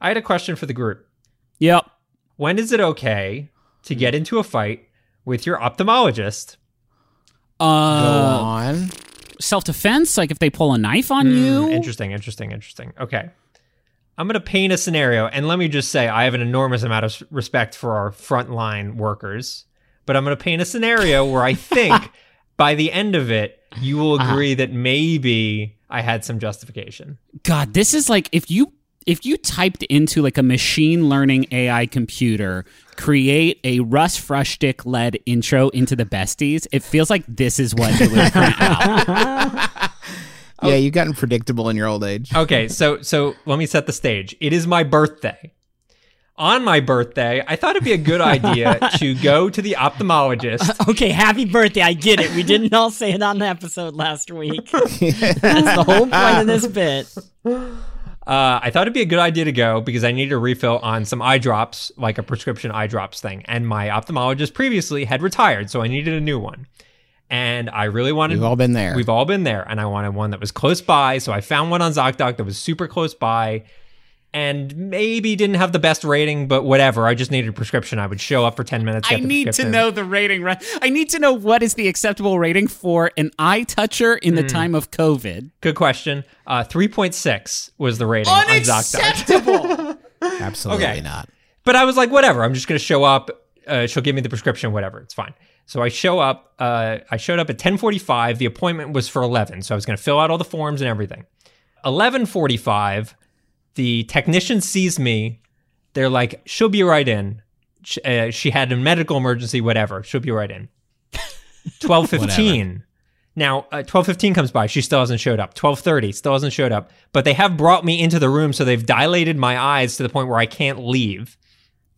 I had a question for the group. Yep. When is it okay to get into a fight with your ophthalmologist? Go Uh, on. self defense, like if they pull a knife on Hmm, you. Interesting, interesting, interesting. Okay. I'm going to paint a scenario, and let me just say I have an enormous amount of respect for our frontline workers, but I'm going to paint a scenario where I think by the end of it, you will Uh-huh. agree that maybe I had some justification. God, this is like if you if you typed into like a machine learning AI computer, create a Russ Frushtick led intro into the besties, it feels like this is what it would print out. Yeah, you've gotten predictable in your old age. Okay, so so let me set the stage. It is my birthday. On my birthday, I thought it'd be a good idea to go to the ophthalmologist. Okay, happy birthday. I get it. We didn't all say it on the episode last week. That's the whole point of this bit. Uh, I thought it'd be a good idea to go because I needed a refill on some eye drops, like a prescription eye drops thing. And my ophthalmologist previously had retired, so I needed a new one. And I really wanted. We've all been there. We've all been there, and I wanted one that was close by. So I found one on ZocDoc that was super close by, and maybe didn't have the best rating, but whatever. I just needed a prescription. I would show up for ten minutes. I the need to know the rating. Right? I need to know what is the acceptable rating for an eye toucher in the time of COVID. Good question. Uh, three point six was the rating on ZocDoc. Unacceptable. Absolutely Okay. not. But I was like, whatever. I'm just gonna show up. Uh, she'll give me the prescription. Whatever. It's fine. So I show up. Uh, I showed up at 10:45. The appointment was for 11. So I was gonna fill out all the forms and everything. 11:45. The technician sees me. They're like, she'll be right in. Sh- uh, she had a medical emergency. Whatever. She'll be right in. 12:15. Now, uh, 12:15 comes by. She still hasn't showed up. 12:30 still hasn't showed up. But they have brought me into the room, so they've dilated my eyes to the point where I can't leave.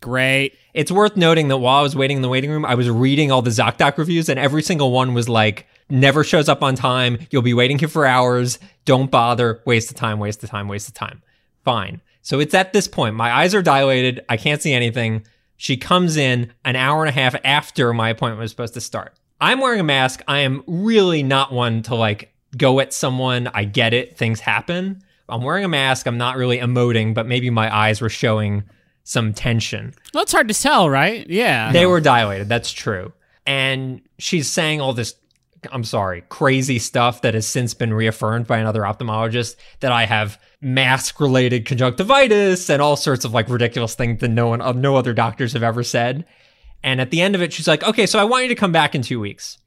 Great. It's worth noting that while I was waiting in the waiting room, I was reading all the ZocDoc reviews, and every single one was like, never shows up on time. You'll be waiting here for hours. Don't bother. Waste of time, waste of time, waste of time. Fine. So it's at this point. My eyes are dilated. I can't see anything. She comes in an hour and a half after my appointment was supposed to start. I'm wearing a mask. I am really not one to like go at someone. I get it. Things happen. I'm wearing a mask. I'm not really emoting, but maybe my eyes were showing some tension. Well, it's hard to tell, right? Yeah. They were dilated. That's true. And she's saying all this, I'm sorry, crazy stuff that has since been reaffirmed by another ophthalmologist that I have mask related conjunctivitis and all sorts of like ridiculous things that no one, uh, no other doctors have ever said. And at the end of it, she's like, okay, so I want you to come back in two weeks.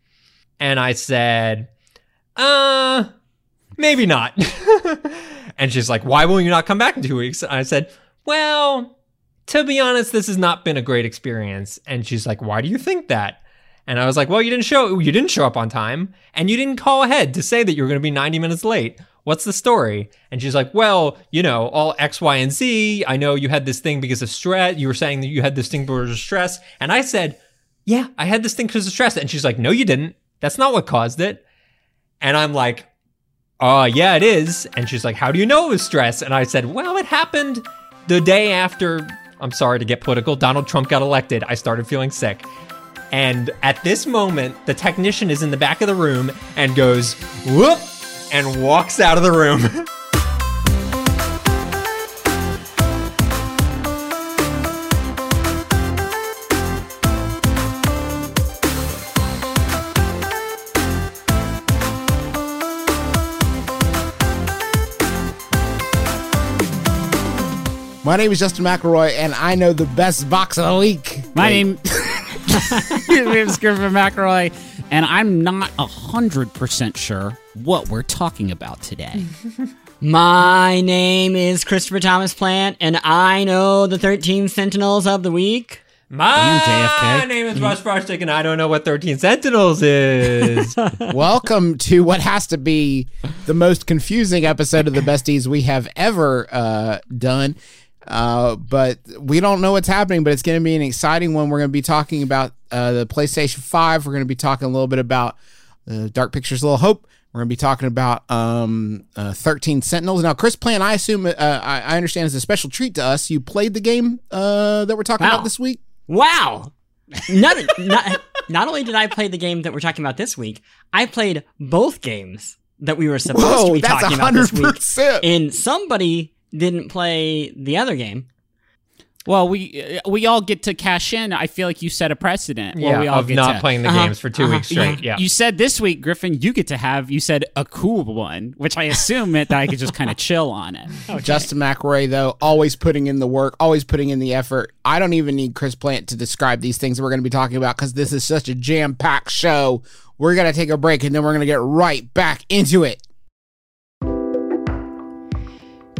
And I said, uh, maybe not. and she's like, why will you not come back in two weeks? And I said, well, to be honest, this has not been a great experience. And she's like, why do you think that? And I was like, well, you didn't show you didn't show up on time and you didn't call ahead to say that you were going to be 90 minutes late. What's the story? And she's like, well, you know, all X, Y, and Z. I know you had this thing because of stress. You were saying that you had this thing because of stress. And I said, yeah, I had this thing because of stress. And she's like, no, you didn't. That's not what caused it. And I'm like, uh, yeah, it is. And she's like, how do you know it was stress? And I said, well, it happened the day after, I'm sorry to get political, Donald Trump got elected. I started feeling sick. And at this moment, the technician is in the back of the room and goes, whoop, and walks out of the room. My name is Justin McElroy, and I know the best box of the week. My Wait, name My name is Griffin McElroy, and I'm not hundred percent sure what we're talking about today. My name is Christopher Thomas Plant, and I know the 13 Sentinels of the Week. My name is Russ Frushtick, and I don't know what 13 Sentinels is. Welcome to what has to be the most confusing episode of the Besties we have ever uh, done. Uh, but we don't know what's happening, but it's going to be an exciting one. We're going to be talking about uh, the PlayStation 5. We're going to be talking a little bit about uh, Dark Pictures Little Hope. We're going to be talking about um, uh, 13 Sentinels. Now, Chris Plant, I assume, uh, I, I understand, is a special treat to us. You played the game uh, that we're talking Wow. about this week? Wow! Not, not, not only did I play the game that we're talking about this week, I played both games that we were supposed to Whoa, be that's talking about this week. 100%. And somebody didn't play the other game. Well, we uh, we all get to cash in. I feel like you set a precedent. Yeah, well, we all of get not to, playing the Uh-huh, games for 2 uh-huh, weeks straight. Yeah. You said this week, Griffin, you get to have. You said a cool one, which I assume meant that I could just kind of chill on it. Justin McElroy, though, always putting in the work, always putting in the effort. I don't even need Chris Plant to describe these things we're going to be talking about because this is such a jam packed show. We're going to take a break and then we're going to get right back into it.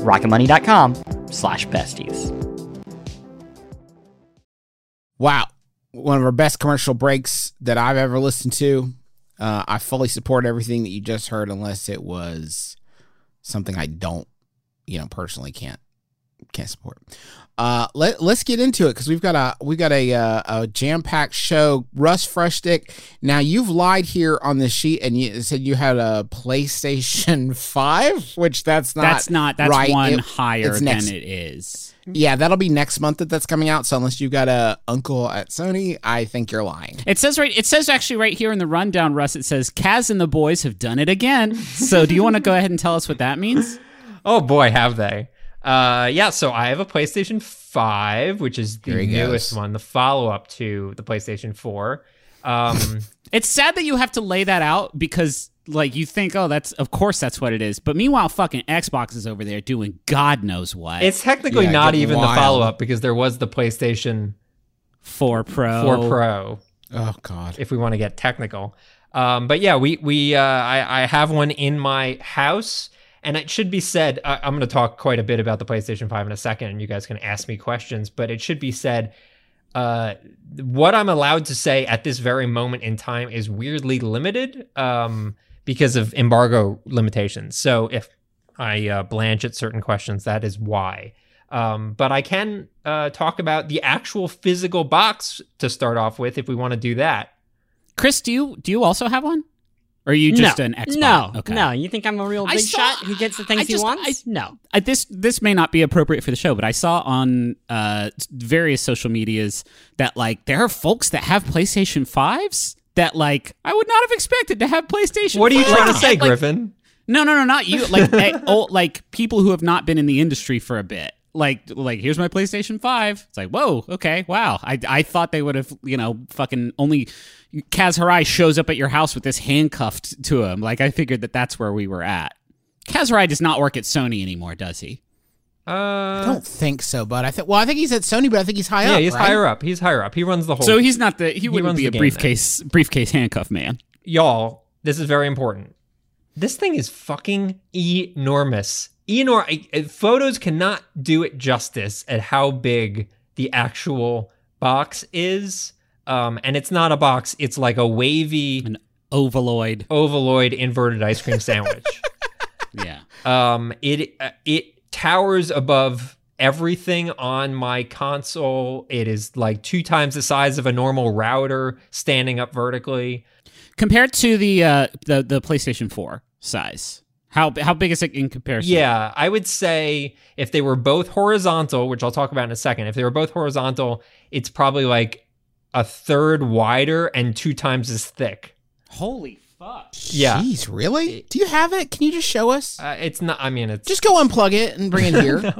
rocketmoney.com slash besties. Wow. One of our best commercial breaks that I've ever listened to. Uh, I fully support everything that you just heard, unless it was something I don't, you know, personally can't can't support. Uh, let let's get into it because we've got a we got a uh, a jam packed show. Russ Frushtick. Now you've lied here on the sheet and you said you had a PlayStation Five, which that's not. that's not. That's right. one It- higher it's than next- it is. Yeah, that'll be next month that that's coming out. So unless you've got a uncle at Sony, I think you're lying. It says right. It says actually right here in the rundown, Russ. It says Kaz and the boys have done it again. So do you want to go ahead and tell us what that means? Oh boy, have they. Uh yeah, so I have a PlayStation 5, which is the newest goes. one, the follow-up to the PlayStation 4. Um It's sad that you have to lay that out because like you think, oh, that's of course that's what it is. But meanwhile, fucking Xbox is over there doing God knows what. it's technically Yeah, not even wild. the follow-up because there was the PlayStation four Pro. 4 Pro. Oh God. if we want to get technical. Um, but yeah, we we uh, I, I have one in my house, and it should be said. I, I'm going to talk quite a bit about the PlayStation Five in a second, and you guys can ask me questions. But it should be said, uh, what I'm allowed to say at this very moment in time is weirdly limited um, because of embargo limitations. So if I uh, blanch at certain questions, that is why. Um, but I can uh, talk about the actual physical box to start off with if we want to do that. Chris, do you do you also have one? Or are you just no, an Xbox? No, Okay. no. You think I'm a real big saw- shot who gets the things I he wants? I- no. I, this this may not be appropriate for the show, but I saw on uh, various social medias that like there are folks that have PlayStation fives that like I would not have expected to have PlayStation. What are you 5s. trying to say, Like, Griffin? No, no, no, not you. Like, eh, oh, like people who have not been in the industry for a bit. Like, like here's my PlayStation Five. It's like, whoa, okay, wow. I, I thought they would have, you know, fucking only Kaz Hirai shows up at your house with this handcuffed to him. Like, I figured that that's where we were at. Kaz Hirai does not work at Sony anymore, does he? Uh, I don't think so, but I think well, I think he's at Sony, but I think he's high yeah, up. Yeah, he's right? higher up. He's higher up. He runs the whole. So he's not the he wouldn't be a game briefcase briefcase handcuff man. y'all, this is very important. This thing is fucking enormous. Enor- I- photos cannot do it justice at how big the actual box is. Um, and it's not a box; it's like a wavy An ovaloid. ovaloid inverted ice cream sandwich. Yeah. Um, it uh, it towers above everything on my console. It is like two times the size of a normal router standing up vertically. Compared to the uh the, the PlayStation 4 size. How how big is it in comparison? Yeah, I would say if they were both horizontal, which I'll talk about in a second, if they were both horizontal, it's probably like a third wider and two times as thick. Holy fuck. Yeah. Jeez, really? Do you have it? Can you just show us? Uh, it's not. I mean, it's Just go unplug it and bring it here.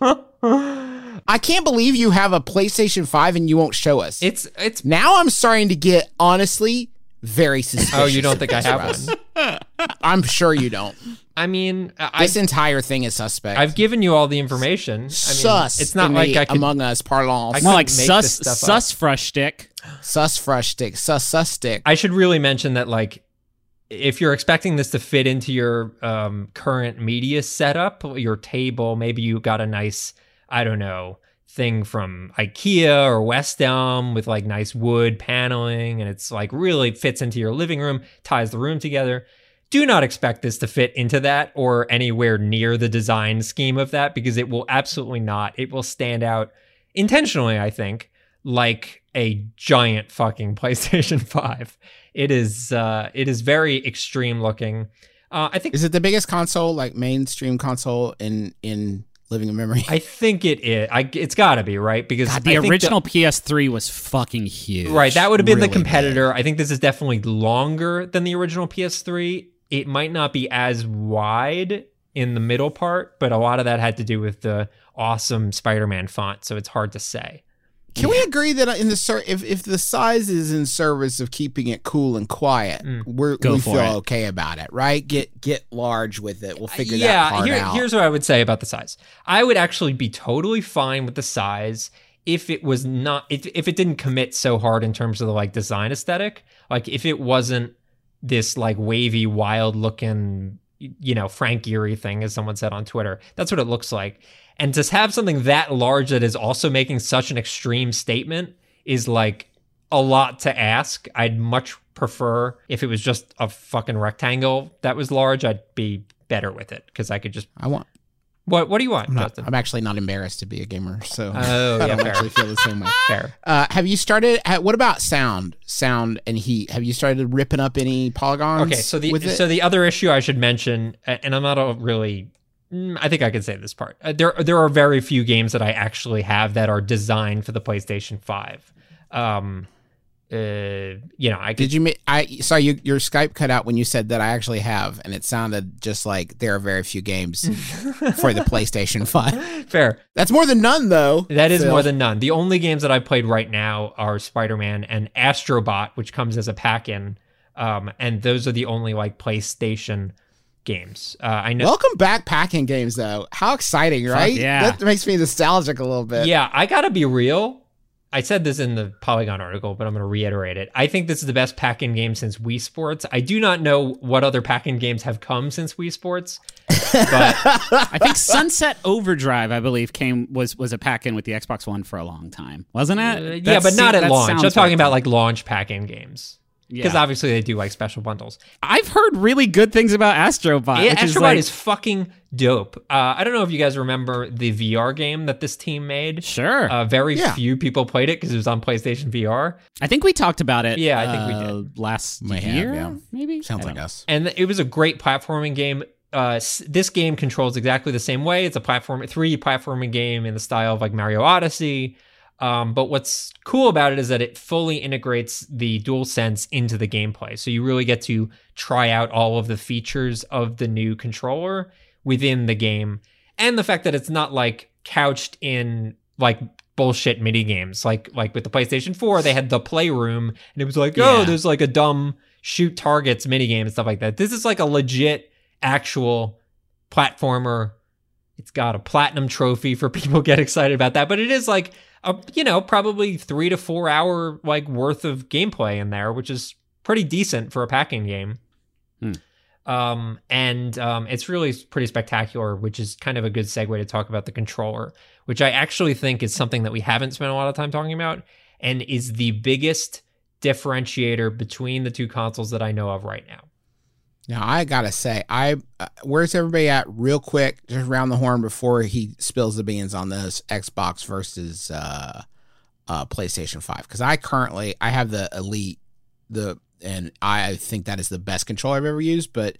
I can't believe you have a PlayStation 5 and you won't show us. it's it's. now I'm starting to get honestly very suspicious. Oh, you don't think I have one? I'm sure you don't. I mean, I, This entire thing is suspect. I've given you all the information. I mean, sus. It's not in like the I could. Among Us parlance. I More like sus this sus fresh stick. sus fresh stick. Sus sus stick. I should really mention that, like, if you're expecting this to fit into your um, current media setup, your table, maybe you got a nice, I don't know, thing from IKEA or West Elm with like nice wood paneling, and it's like really fits into your living room, ties the room together. Do not expect this to fit into that or anywhere near the design scheme of that because it will absolutely not. It will stand out intentionally, I think, like a giant fucking PlayStation 5. It is uh it is very extreme looking. Uh I think Is it the biggest console, like mainstream console in in living a memory? I think it is. I it's got to be, right? Because God, the original PS3 was fucking huge. Right, that would have been the really competitor. I think this is definitely longer than the original PS3. It might not be as wide in the middle part, but a lot of that had to do with the awesome Spider-Man font, so it's hard to say. Can we agree that in the ser- if if the size is in service of keeping it cool and quiet, Mm. we're Go we feel it. okay about it, right? Get get large with it. We'll figure that out. yeah, part here- out. here's what I would say about the size. I would actually be totally fine with the size if it was not if, if it didn't commit so hard in terms of the like design aesthetic. Like if it wasn't this like wavy, wild looking, you know, Frank Gehry thing, as someone said on Twitter. That's what it looks like. And to have something that large that is also making such an extreme statement is like a lot to ask. I'd much prefer if it was just a fucking rectangle that was large. I'd be better with it because I could just. I want. What What do you want, I'm not. Justin? I'm actually not embarrassed to be a gamer, so Oh, I yeah, don't fair. actually feel the same way. Fair. Uh, have you started? What about sound, sound and heat? Have you started ripping up any polygons? Okay, so the so the other issue I should mention, and I'm not a really, I think I can say this part. Uh, there there are very few games that I actually have that are designed for the PlayStation Five. Um, uh, you know, I could, Did you? ma- I saw you. Your Skype cut out when you said that I actually have, and it sounded just like there are very few games for the PlayStation Five. fair. That's more than none, though. That is Phil. more than none. The only games that I played right now are Spider Man and Astrobot, which comes as a pack in. Um, and those are the only like PlayStation games. Uh, I know. Welcome back, packing games though. How exciting, right? yeah. That makes me nostalgic a little bit. Yeah, I gotta be real. I said this in the Polygon article, but I'm going to reiterate it. I think this is the best pack-in game since Wii Sports. I do not know what other pack-in games have come since Wii Sports, but I think Sunset Overdrive, I believe, came was was a pack in with the Xbox One for a long time, wasn't it? uh, yeah, but not at launch. I'm talking right. about like launch pack-in games because Yeah. obviously they do like special bundles. I've heard really good things about Astrobot. Yeah, which is Astrobot like, is fucking dope. Uh, I don't know if you guys remember the VR game that this team made. sure. Uh, very Yeah. few people played it because it was on PlayStation VR. I think we talked about it. Yeah, I think we did last May have, year. yeah. Maybe Sounds like don't us. and it was a great platforming game. Uh, this game controls exactly the same way. It's a platform, 3D platforming game in the style of like Mario Odyssey. Um, but what's cool about it is that it fully integrates the DualSense into the gameplay. So you really get to try out all of the features of the new controller within the game. And the fact that it's not like couched in like bullshit mini games. Like like with the PlayStation 4, they had the playroom and it was like, oh, Yeah. there's like a dumb shoot targets mini game and stuff like that. This is like a legit actual platformer. It's got a platinum trophy for people get excited about that, but it is like a you know probably three to four hour like worth of gameplay in there, which is pretty decent for a pack-in game. Hmm. Um, and um, it's really pretty spectacular, which is kind of a good segue to talk about the controller, which I actually think is something that we haven't spent a lot of time talking about, and is the biggest differentiator between the two consoles that I know of right now. Now I gotta say, I uh, where's everybody at? Real quick, just round the horn before he spills the beans on this Xbox versus uh, uh, PlayStation Five. Because I currently I have the Elite, the and I think that is the best controller I've ever used. But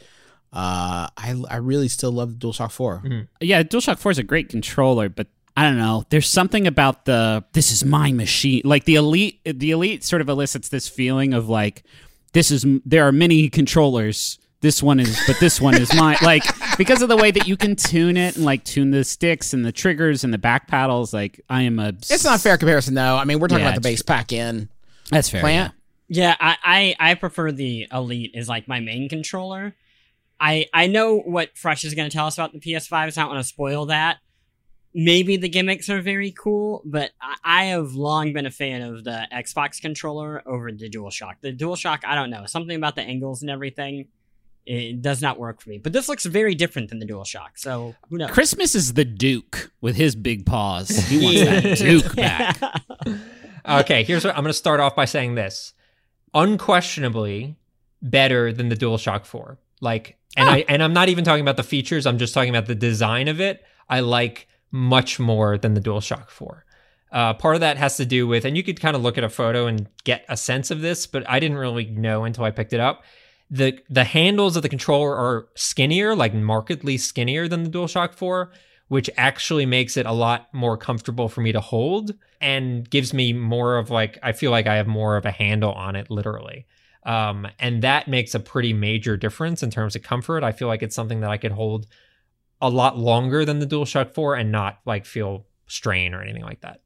uh, I I really still love the DualShock Four. Yeah, DualShock 4 is a great controller, but I don't know. There's something about the this is my machine. Like the elite the elite sort of elicits this feeling of like this is there are many controllers. This one is, but this one is mine. Like because of the way that you can tune it and like tune the sticks and the triggers and the back paddles. Like I am a. It's not a fair comparison, though. I mean, we're talking Yeah, about the it's base pack in That's fair. plant. Yeah, I, I I prefer the Elite as like my main controller. I I know what Fresh is going to tell us about the PS5. So I don't want to spoil that. Maybe the gimmicks are very cool, but I, I have long been a fan of the Xbox controller over the DualShock. The DualShock, I don't know, something about the angles and everything, it does not work for me. But this looks very different than the DualShock, so who knows? Christmas is the Duke with his big paws. He wants that Duke back. Okay, here's what I'm going to start off by saying this. Unquestionably better than the DualShock 4. Like and I and I'm not even talking about the features, I'm just talking about the design of it. I like much more than the DualShock 4. Uh, part of that has to do with, and you could kind of look at a photo and get a sense of this, but I didn't really know until I picked it up. The the handles of the controller are skinnier, like markedly skinnier than the DualShock 4, which actually makes it a lot more comfortable for me to hold and gives me more of like I feel like I have more of a handle on it literally. Um, and that makes a pretty major difference in terms of comfort. I feel like it's something that I could hold a lot longer than the DualShock 4 and not like feel strain or anything like that.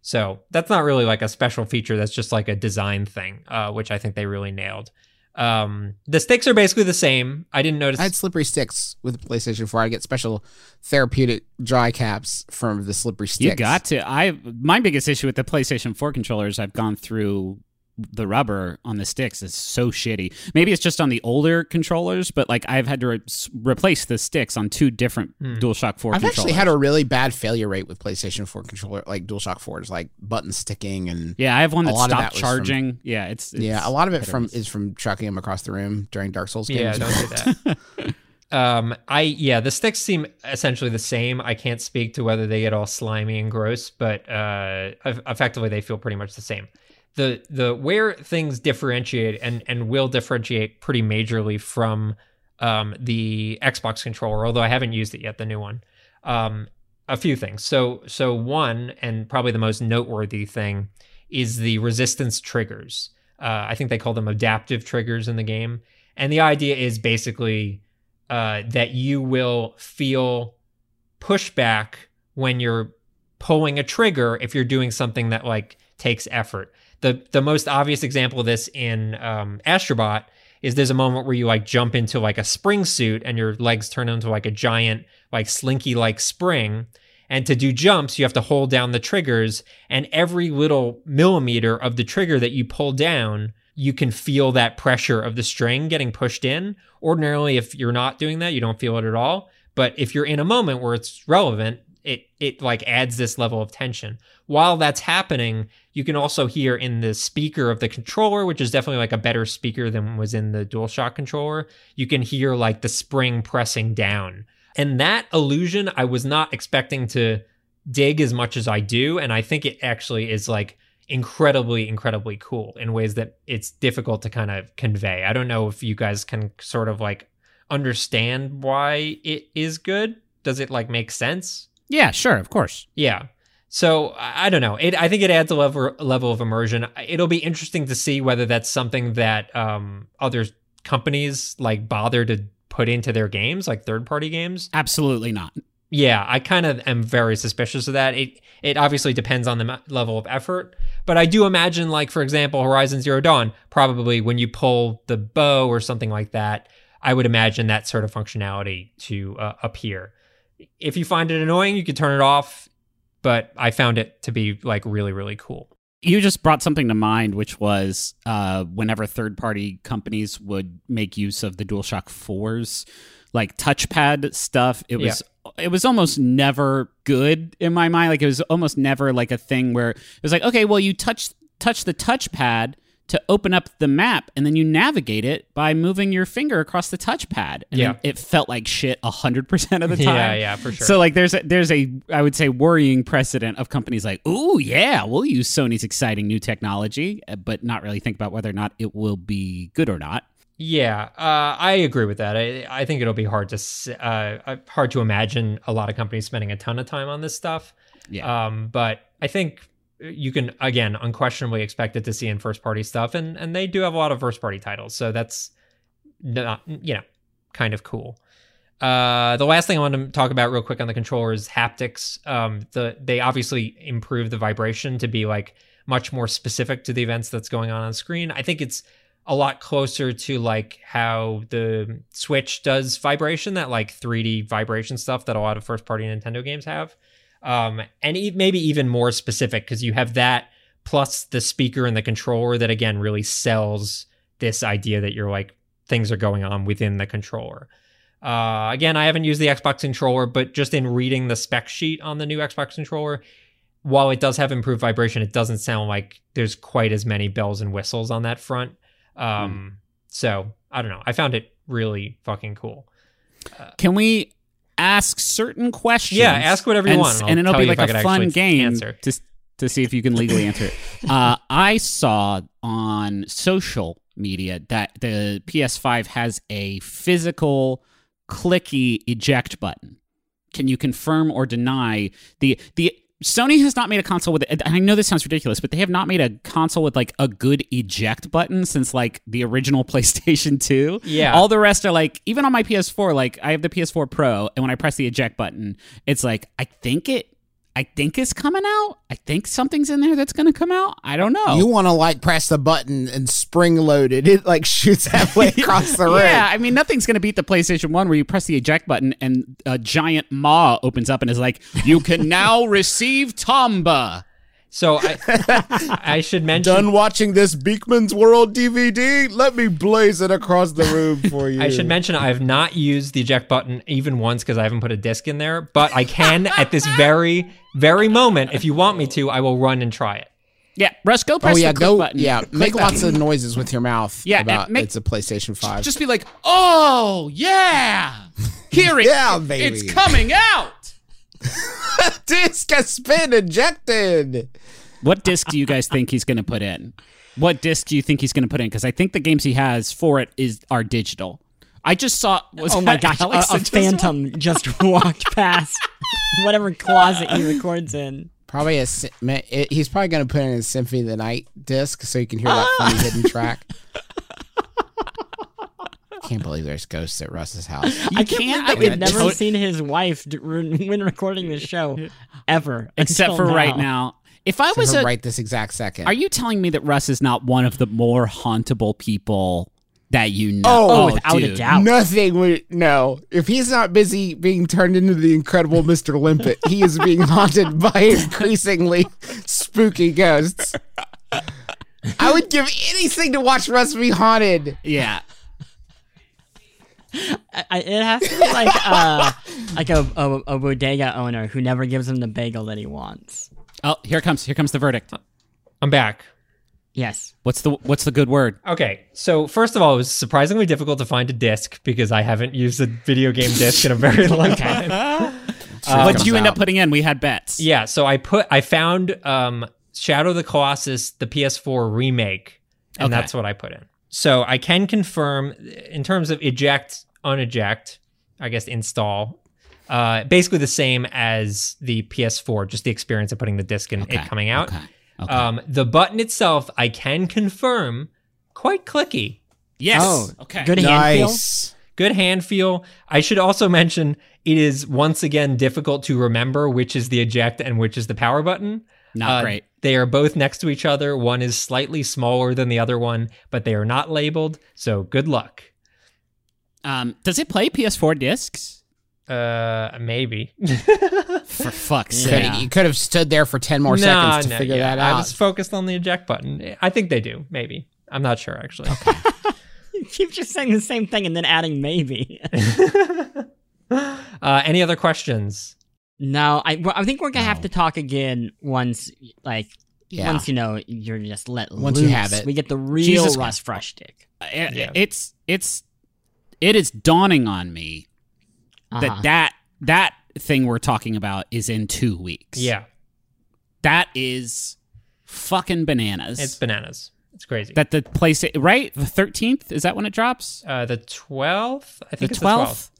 So that's not really like a special feature. That's just like a design thing, uh, which I think they really nailed. Um, the sticks are basically the same. I didn't notice. I had slippery sticks with the PlayStation 4. I get special therapeutic dry caps from the slippery sticks. You got to. I my biggest issue with the PlayStation 4 controllers, I've gone through the rubber on the sticks is so shitty. Maybe it's just on the older controllers, but like I've had to re- replace the sticks on two different DualShock 4 I've controllers. actually had a really bad failure rate with PlayStation 4 controller, like DualShock 4s, like button sticking and yeah, I have one a that stopped that was from- charging. yeah, it's, it's yeah, a lot of it from miss. is from chucking them across the room during Dark Souls games. Yeah, games. don't do that. um, I yeah, the sticks seem essentially the same. I can't speak to whether they get all slimy and gross, but uh, effectively they feel pretty much the same. The the where things differentiate and and will differentiate pretty majorly from um, the Xbox controller, although I haven't used it yet, the new one. Um, a few things. So so one and probably the most noteworthy thing is the resistance triggers. Uh, I think they call them adaptive triggers in the game, and the idea is basically uh, that you will feel pushback when you're pulling a trigger if you're doing something that like takes effort. The the most obvious example of this in um, Astrobot is there's a moment where you like jump into like a spring suit and your legs turn into like a giant like slinky like spring. And to do jumps, you have to hold down the triggers, and every little millimeter of the trigger that you pull down, you can feel that pressure of the string getting pushed in. Ordinarily, if you're not doing that, you don't feel it at all. But if you're in a moment where it's relevant, it it like adds this level of tension. While that's happening, you can also hear in the speaker of the controller, which is definitely like a better speaker than was in the DualShock controller, you can hear like the spring pressing down. And that illusion I was not expecting to dig as much as I do. And I think it actually is like incredibly, incredibly cool in ways that it's difficult to kind of convey. I don't know if you guys can sort of like understand why it is good. Does it like make sense? Yeah, sure, of course. Yeah. So I don't know. It I think it adds a level level of immersion. It'll be interesting to see whether that's something that um, other companies like bother to put into their games, like third party games. Absolutely not. Yeah, I kind of am very suspicious of that. It it obviously depends on the level of effort, but I do imagine, like for example, Horizon Zero Dawn. Probably when you pull the bow or something like that, I would imagine that sort of functionality to uh, appear. If you find it annoying, you could turn it off. But I found it to be like really really cool. You just brought something to mind, which was uh, whenever third party companies would make use of the DualShock 4's like touchpad stuff, it was it was almost never good in my mind. Like it was almost never like a thing where it was like, okay, well you touch touch the touchpad to open up the map and then you navigate it by moving your finger across the touchpad. And Yeah. it felt like shit hundred percent of the time. Yeah, yeah, for sure. So like there's a, there's a I would say worrying precedent of companies like, "Ooh, yeah, we'll use Sony's exciting new technology," uh, but not really think about whether or not it will be good or not. Yeah, uh, I agree with that. I, I think it'll be hard to uh, uh, hard to imagine a lot of companies spending a ton of time on this stuff. Yeah. Um, but I think you can again unquestionably expect it to see in first party stuff, and and they do have a lot of first party titles, so that's not you know kind of cool. Uh, the last thing I want to talk about real quick on the controller is haptics. Um, the they obviously improved the vibration to be like much more specific to the events that's going on on screen. I think it's a lot closer to like how the Switch does vibration, that like 3D vibration stuff that a lot of first party Nintendo games have. Um, and e- maybe even more specific because you have that plus the speaker and the controller that again really sells this idea that you're like things are going on within the controller. Uh, again, I haven't used the Xbox controller, but just in reading the spec sheet on the new Xbox controller, while it does have improved vibration, it doesn't sound like there's quite as many bells and whistles on that front. Um, So I don't know. I found it really fucking cool. Can we ask certain questions? Yeah, ask whatever you and, want, and and it'll be like a fun game answer. to to see if you can legally answer it. Uh, I saw on social media that the PS5 has a physical clicky eject button. Can you confirm or deny the the Sony has not made a console with and I know this sounds ridiculous, but they have not made a console with like a good eject button since like the original PlayStation 2. Yeah. All the rest are like even on my PS4 like I have the PS4 Pro and when I press the eject button, it's like I think it I think it's coming out. I think something's in there that's going to come out. I don't know. You want to like press the button and spring load it. It like shoots halfway across the room. Yeah, I mean, nothing's going to beat the PlayStation 1 where you press the eject button and a giant maw opens up and is like, you can now receive Tomba. So I, I should mention. Done watching this Beakman's World DVD? Let me blaze it across the room for you. I should mention I have not used the eject button even once because I haven't put a disc in there, but I can at this very, very moment. If you want me to, I will run and try it. Yeah, Russ, go oh, press Oh yeah, the click go button. yeah. Click Make that. lots of noises with your mouth. Yeah, about make- it's a PlayStation Five. Just be like, oh, yeah. Hear it. Yeah, baby. It's coming out. disc has been ejected. What disc do you guys think he's going to put in? What disc do you think he's going to put in? Because I think the games he has for it is are digital. I just saw. Was oh my gosh, a, Alex a that just- phantom just walked past whatever closet he records in. Probably a. sy- He's probably going to put in a Symphony of the Night disc so you can hear that funny ah! hidden track. I can't believe there's ghosts at Russ's house. I can't- can't I believe would we've never tot- seen his wife d- re- when recording the show ever, Except until for right now. If I was a, right this exact second. are you telling me that Russ is not one of the more hauntable people that you know? Oh, oh without a doubt. Nothing would no. If he's not busy being turned into the incredible Mr. Limpet, he is being haunted by increasingly spooky ghosts. I would give anything to watch Russ be haunted. Yeah. I, I- it has to be like uh, like a, a a bodega owner who never gives him the bagel that he wants. Oh, here comes here comes the verdict. I'm back. Yes. What's the what's the good word? Okay, so first of all, it was surprisingly difficult to find a disc because I haven't used a video game disc in a very long time. what did you end up putting in? We had bets. Yeah, so I put I found um Shadow of the Colossus, the PS4 remake, and Okay. that's what I put in. So I can confirm in terms of eject, uneject, I guess install. Uh, basically the same as the PS4, just the experience of putting the disc in Okay, it coming out. okay, okay. Um, the button itself, I can confirm, quite clicky. Yes. Oh, okay. Good hand feel. Nice. good hand feel. I should also mention it is once again difficult to remember which is the eject and which is the power button. Not Uh, great. They are both next to each other. One is slightly smaller than the other one, but they are not labeled. So good luck. Um, does it play PS4 discs? Uh, maybe. For fuck's Could- sake. You could have stood there for ten more Nah, seconds to nah, figure yeah, that out. I was focused on the eject button. I think they do. Maybe. I'm not sure actually. You keep just saying the same thing and then adding maybe. uh, any other questions? No, I I think we're gonna have to talk again once like yeah. once you know you're just let Once loose. you have it. We get the real Jesus Russ Fresh stick. It- Yeah. It's it's it is dawning on me Uh-huh. that that that thing we're talking about is in two weeks. Yeah, that is fucking bananas. it's bananas. It's crazy. that the place right the thirteenth is that when it drops? uh, the 12th? I think the twelfth.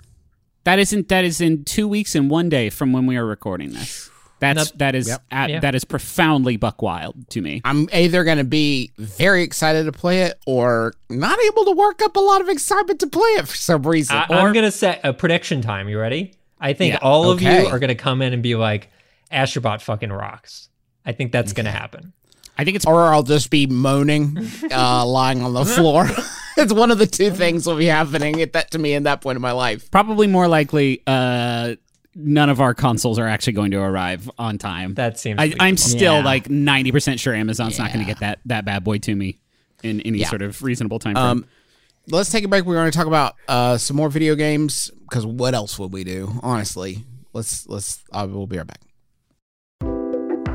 That isn't that is in two weeks and one day from when we are recording this. That's Not- that is Yep. at- Yeah. that is profoundly buck wild to me. I'm either going to be very excited to play it or not able to work up a lot of excitement to play it for some reason. I, I'm gonna set a prediction time. You ready? I think Yeah. all of Okay. you are gonna come in and be like, Astrobot fucking rocks. I think that's gonna happen. I think it's or I'll just be moaning, uh, lying on the floor. it's one of the two things will be happening at that to me in that point in my life. probably more likely uh, none of our consoles are actually going to arrive on time. That seems. I, I'm still Yeah. like 90% sure Amazon's not going to get that that bad boy to me in any Yeah. sort of reasonable time frame. Um, let's take a break. We're going to talk about uh, some more video games because what else would we do? Honestly, let's let's. Uh, we'll be right back.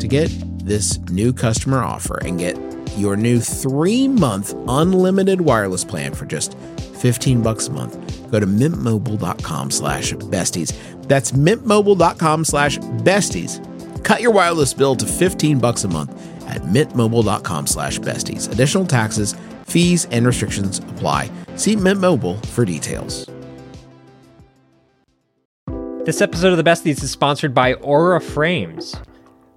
To get this new customer offer and get your new three month unlimited wireless plan for just 15 bucks a month, go to mintmobile.com slash besties. That's mintmobile.com slash besties. Cut your wireless bill to 15 bucks a month at mintmobile.com slash besties. Additional taxes, fees, and restrictions apply. See Mint Mobile for details. This episode of the Besties is sponsored by Aura Frames.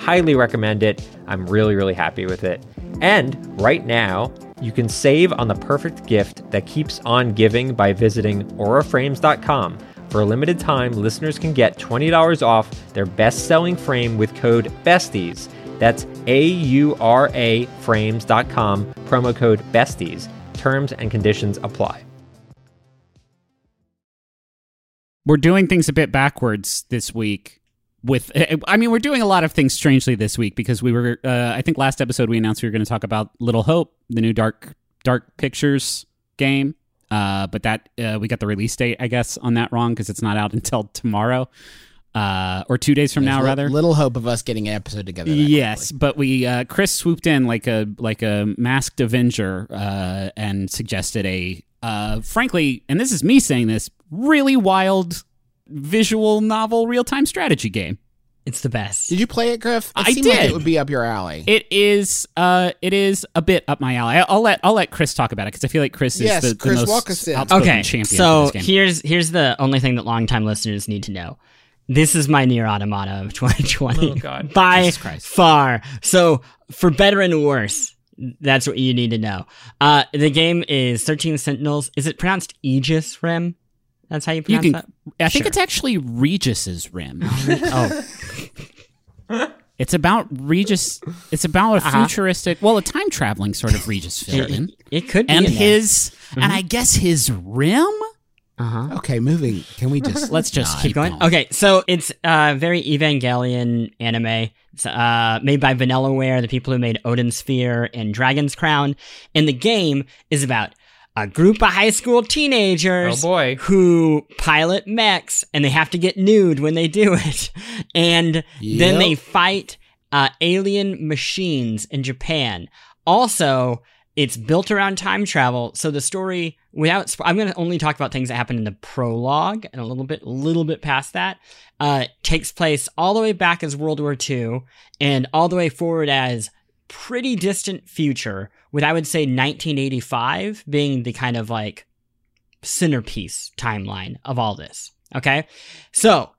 highly recommend it. I'm really, really happy with it. And right now, you can save on the perfect gift that keeps on giving by visiting auraframes.com. For a limited time, listeners can get $20 off their best selling frame with code BESTIES. That's A U R A frames.com, promo code BESTIES. Terms and conditions apply. we're doing things a bit backwards this week with i mean we're doing a lot of things strangely this week because we were uh, i think last episode we announced we were going to talk about little hope the new dark dark pictures game uh, but that uh, we got the release date i guess on that wrong because it's not out until tomorrow uh, or two days from now There's li- rather Little hope of us getting an episode together. Yes, quickly. but we uh, Chris swooped in like a like a masked Avenger uh, and suggested a uh, frankly, and this is me saying this, really wild visual novel real time strategy game. It's the best. Did you play it, Griff? It I seemed Like did. it would be up your alley. It is uh, it is a bit up my alley. I- I'll let I'll let Chris talk about it because I feel like Chris is Yes, the, the Chris, most walk us in. outspoken okay, champion. for so this game. here's here's the only thing that longtime listeners need to know. This is my Nier Automata of 2020 Oh, God. by Jesus Christ. far. So for better and worse, that's what you need to know. Uh, the game is 13 Sentinels. Is it pronounced Aegis Rim? That's how you you pronounce can. that. I think Sure. it's actually Regis's rim. Oh, It's about Regis. It's about a Uh-huh. futuristic, well, a time traveling sort of Regis villain. it, it could be. and his and I guess his rim Uh huh. Okay, moving. Can we just Let's just keep Going. going. Okay, so it's uh very Evangelion anime. It's uh made by Vanillaware, the people who made Odin Sphere and Dragon's Crown. And the game is about a group of high school teenagers Oh boy. who pilot mechs and they have to get nude when they do it. And then they fight uh, alien machines in Japan. Also, it's built around time travel. So the story, without, sp- I'm going to only talk about things that happen in the prologue and a little bit, little bit past that. Uh, takes place all the way back as World War II and all the way forward as pretty distant future, with I would say 1985 being the kind of like centerpiece timeline of all this. Okay, so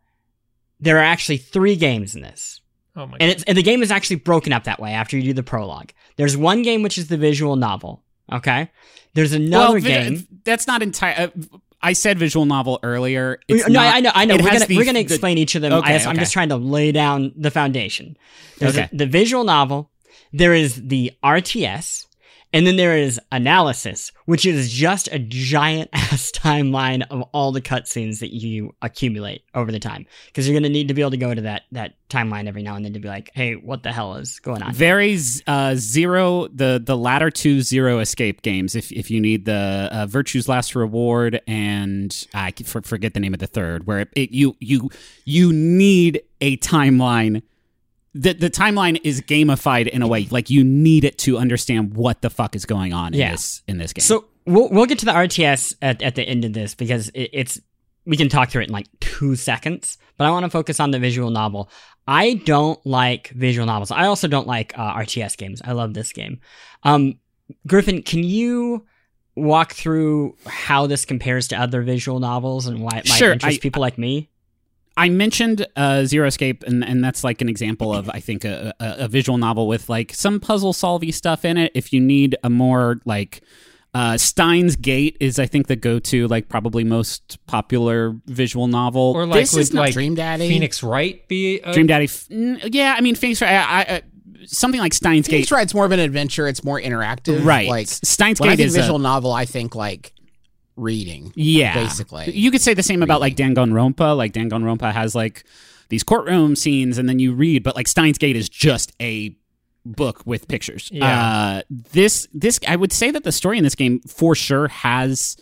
there are actually three games in this. Oh my And it's and the game is actually broken up that way after you do the prologue. There's one game which is the visual novel. Okay. There's another Well, vi- game. That's not entire. Uh, I said visual novel earlier. It's no, not- I know, I know. We're gonna the- we're gonna the- explain each of them. Okay, I, am okay. just trying to lay down the foundation. There's Okay. a- the visual novel. There is the RTS, and then there is analysis, which is just a giant ass timeline of all the cutscenes that you accumulate over the time. Because you're gonna need to be able to go to that that timeline every now and then to be like, hey, what the hell is going on? Very uh, zero the the latter two zero escape games. If if you need the uh, virtues last reward and I forget the name of the third, where it, it, you you you need a timeline. The the timeline is gamified in a way like you need it to understand what the fuck is going on Yeah. in this in this game. So we'll we'll get to the RTS at, at the end of this because it, it's we can talk through it in like two seconds. But I want to focus on the visual novel. I don't like visual novels. I also don't like uh, RTS games. I love this game. Um, Griffin, can you walk through how this compares to other visual novels and why it might Sure, interest I- people like me? I mentioned uh, Zero Escape, and, and that's like an example of I think a, a, a visual novel with like some puzzle solvy stuff in it. If you need a more like uh, Steins Gate is I think the go to like probably most popular visual novel. Or like This is would not like Dream Daddy. Phoenix Wright be a, Dream Daddy. f- Yeah, I mean Phoenix. I, I, I, something like Steins Gate. Phoenix Wright's more of an adventure. It's more interactive. Right. Like Steins when I Gate think is visual a, novel, I think like reading. Yeah, basically. You could say the same about like Danganronpa. Like Danganronpa has like these courtroom scenes, and then you read. But like Steins Gate is just a book with pictures. Yeah. Uh, this this I would say that the story in this game for sure has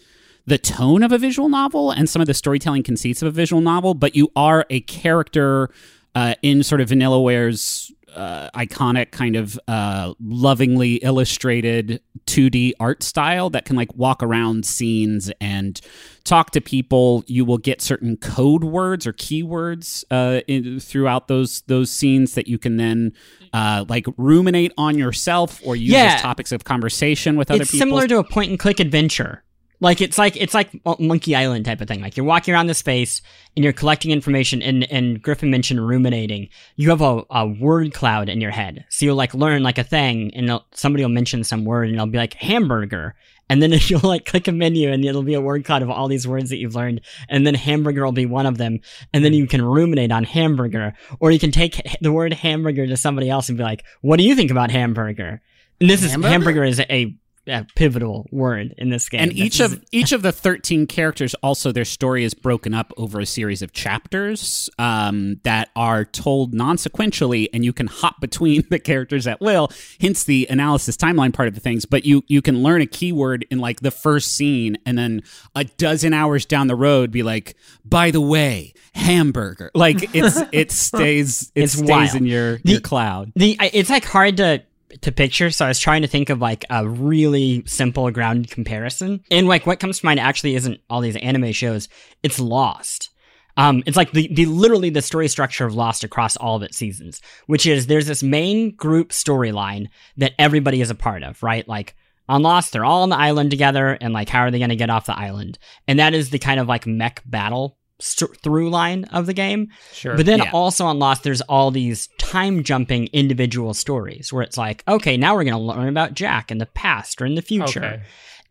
the tone of a visual novel and some of the storytelling conceits of a visual novel, but you are a character uh, in sort of Vanillaware's uh, iconic kind of uh, lovingly illustrated 2D art style that can like walk around scenes and talk to people. You will get certain code words or keywords uh, in, throughout those those scenes that you can then uh, like ruminate on yourself or use Yeah. as topics of conversation with other it's people. similar to a point and click adventure. Like it's like it's like Monkey Island type of thing. Like you're walking around the space and you're collecting information. And and Griffin mentioned ruminating. You have a, a word cloud in your head, so you'll like learn like a thing, and somebody will mention some word, and it'll be like hamburger. And then you'll like click a menu, and it'll be a word cloud of all these words that you've learned. And then hamburger will be one of them. And then you can ruminate on hamburger, or you can take the word hamburger to somebody else and be like, "What do you think about hamburger?" And this is Hamburger? hamburger is a, a pivotal word in this game. and each of each of the 13 characters also their story is broken up over a series of chapters um, that are told non-sequentially and you can hop between the characters at will hence the analysis timeline part of the things but you you can learn a keyword in like the first scene and then a dozen hours down the road be like by the way hamburger like it's it stays it It's stays wild. in your The- your cloud the it's like hard to to picture. So i was trying to think of like a really simple grounded comparison. And like what comes to mind actually isn't all these anime shows. It's lost. Um it's like the, the literally the story structure of lost across all of its seasons which is there's this main group storyline that everybody is a part of right? Like on Lost, they're all on the island together, and like, how are they going to get off the island? And that is the kind of like mech battle st- through line of the game. Sure. But then Yeah. also on Lost, there's all these time jumping individual stories where it's like, okay, now we're going to learn about Jack in the past or in the future. Okay.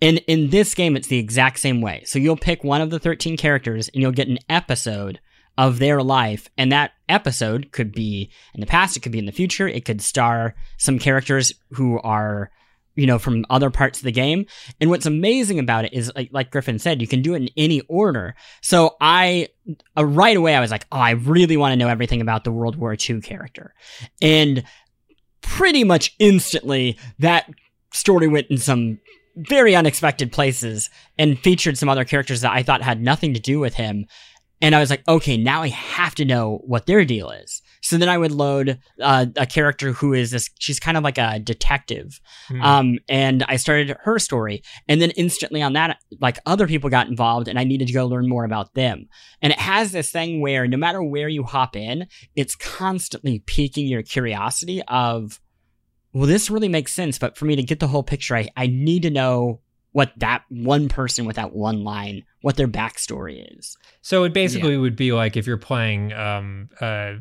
And in this game, it's the exact same way. So you'll pick one of the 13 characters and you'll get an episode of their life. And that episode could be in the past, it could be in the future, it could star some characters who are you know, from other parts of the game. And what's amazing about it is, like, like Griffin said, you can do it in any order. So I, uh, right away, I was like, oh, I really want to know everything about the World War II character. And pretty much instantly, that story went in some very unexpected places and featured some other characters that I thought had nothing to do with him. And I was like, okay, now I have to know what their deal is. So then I would load uh, a character who is this, she's kind of like a detective. Hmm. Um, and I started her story. And then instantly on that, like other people got involved and I needed to go learn more about them. And it has this thing where no matter where you hop in, it's constantly piquing your curiosity of, well, this really makes sense. But for me to get the whole picture, I, I need to know what that one person with that one line, what their backstory is. So it basically would be like if you're playing um, uh,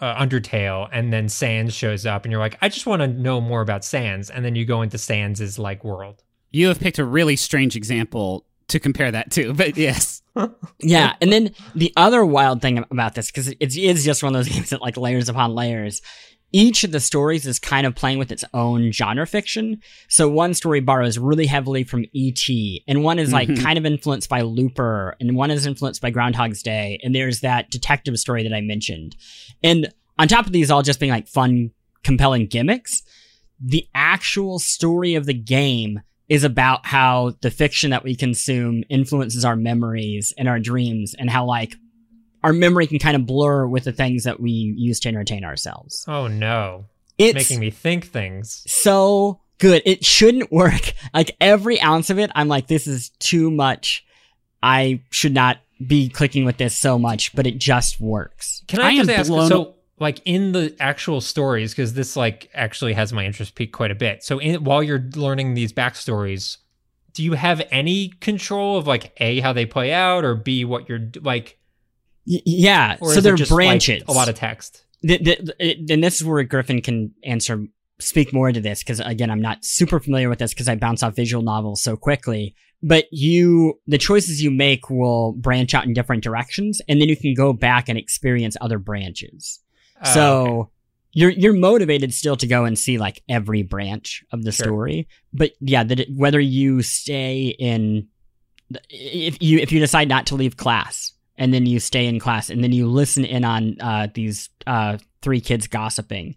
uh, Undertale and then Sans shows up and you're like, I just want to know more about Sans, and then you go into Sans's like world. You have picked a really strange example to compare that to, but yes. Yeah, and then the other wild thing about this, because it is just one of those games that like layers upon layers. Each of the stories is kind of playing with its own genre fiction. So one story borrows really heavily from E.T., and one is like Mhm. kind of influenced by Looper, and one is influenced by Groundhog's Day, and there's that detective story that I mentioned. And on top of these all just being like fun, compelling gimmicks, the actual story of the game is about how the fiction that we consume influences our memories and our dreams and how like our memory can kind of blur with the things that we use to entertain ourselves. Oh no, It's making me think things. so good. It shouldn't work. Like every ounce of it, I'm like, this is too much. I should not be clicking with this so much, but it just works. Can I, I just ask? blown- So, like in the actual stories, because this like actually has my interest peaked quite a bit. So, in, while you're learning these backstories, do you have any control of like a how they play out, or b what you're like? Y- yeah. Or so they're just like, branches. a lot of text. the, the, it- and this is where Griffin can answer, speak more into this because again, I'm not super familiar with this because I bounce off visual novels so quickly. But you, the choices you make will branch out in different directions, and then you can go back and experience other branches. Oh, so okay. you're you're motivated still to go and see like every branch of the Sure. story. But yeah, that it- whether you stay in, if you if you decide not to leave class and then you stay in class and then you listen in on uh, these uh, three kids gossiping,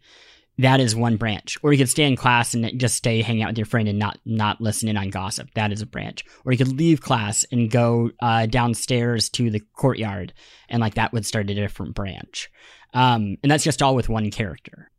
that is one branch. Or you could stay in class and just stay hanging out with your friend and not not listen in on gossip. That is a branch. Or you could leave class and go uh, downstairs to the courtyard and like that would start a different branch. Um, and that's just all with one character.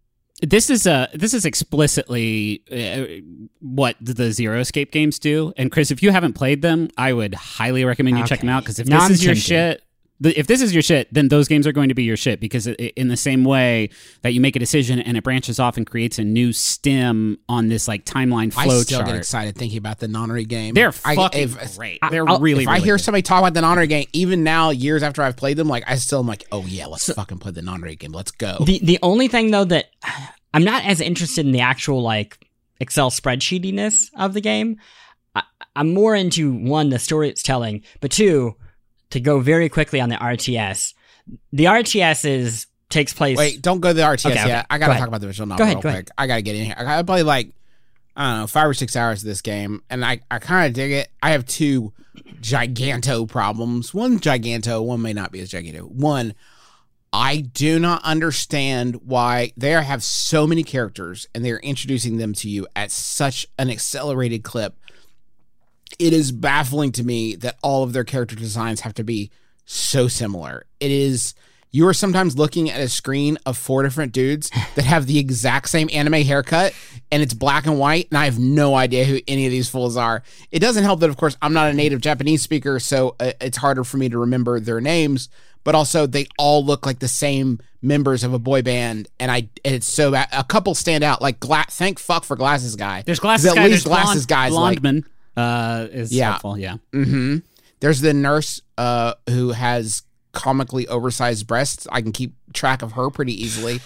This is uh this is explicitly uh, what the Zero Escape games do. And Chris, if you haven't played them, I would highly recommend you check them out because if this is your shit, the, if this is your shit, then those games are going to be your shit because it, in the same way that you make a decision and it branches off and creates a new stem on this like timeline I flow still chart. get excited thinking about the Nonary game. They're I- fucking if, great. I- They're I'll- really. if I hear good. somebody talk about the Nonary game, even now, years after I've played them, like I still am like, oh yeah, let's fucking play the Nonary game. Let's go. The the only thing though that I'm not as interested in the actual like Excel spreadsheetiness of the game. I, I'm more into one the story it's telling, but two to go very quickly on the RTS. The RTS is takes place. Wait, don't go to the RTS Okay, yet. okay. I gotta ahead. talk about the visual novel Go ahead, real go quick. I gotta get in here. I gotta play like I don't know five or six hours of this game, and I I kind of dig it. I have two giganto problems. One giganto, one may not be as giganto. One, I do not understand why they have so many characters and they're introducing them to you at such an accelerated clip. It is baffling to me that all of their character designs have to be so similar. It is you are sometimes looking at a screen of four different dudes that have the exact same anime haircut and it's black and white and I have no idea who any of these fools are. It doesn't help that of course I'm not a native Japanese speaker so uh, it's harder for me to remember their names, but also they all look like the same members of a boy band and I it's so bad. A couple stand out like Gla- thank fuck for glasses guy. there's glasses at guy, least there's glasses blonde, guys like Blondman, uh, is Yeah. helpful. Yeah. Mm-hmm. There's the nurse uh, who has comically oversized breasts. I can keep track of her pretty easily.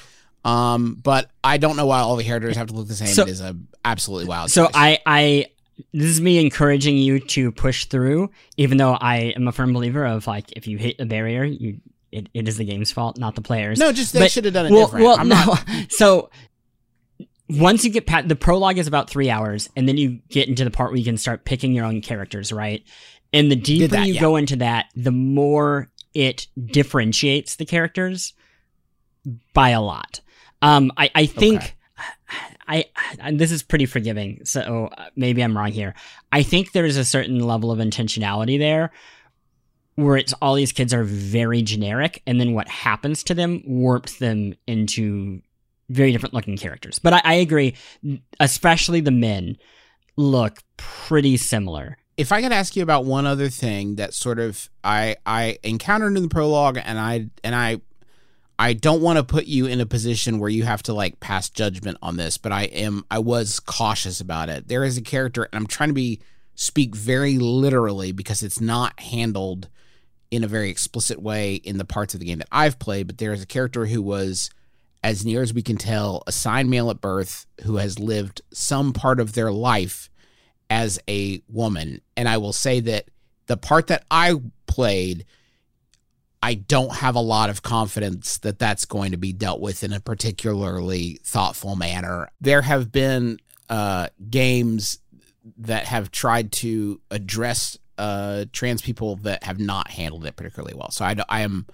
Um, but I don't know why all the characters have to look the same. So- it is a absolutely wild. so choice. I I this is me encouraging you to push through, even though I am a firm believer of like if you hit a barrier, you it, it is the game's fault, not the players. no, just they but- should have done it well, different. well, I'm no. not. So once you get past the prologue is about three hours, and then you get into the part where you can start picking your own characters, right? And the deeper that, you yeah. go into that, the more it differentiates the characters by a lot. Um, I, I think Okay. I, and this is pretty forgiving, so uh, maybe I'm wrong here. I think there's a certain level of intentionality there where it's all these kids are very generic, and then what happens to them warps them into very different looking characters. But I, I agree, especially the men look pretty similar. if I could ask you about one other thing that sort of I I encountered in the prologue and I and I I don't want to put you in a position where you have to like pass judgment on this, but I am I was cautious about it. There is a character and I'm trying to be speak very literally because it's not handled in a very explicit way in the parts of the game that I've played, but there is a character who was as near as we can tell assigned male at birth who has lived some part of their life as a woman. And I will say that the part that I played, I don't have a lot of confidence that that's going to be dealt with in a particularly thoughtful manner. There have been uh, games that have tried to address uh, trans people that have not handled it particularly well. So I, I am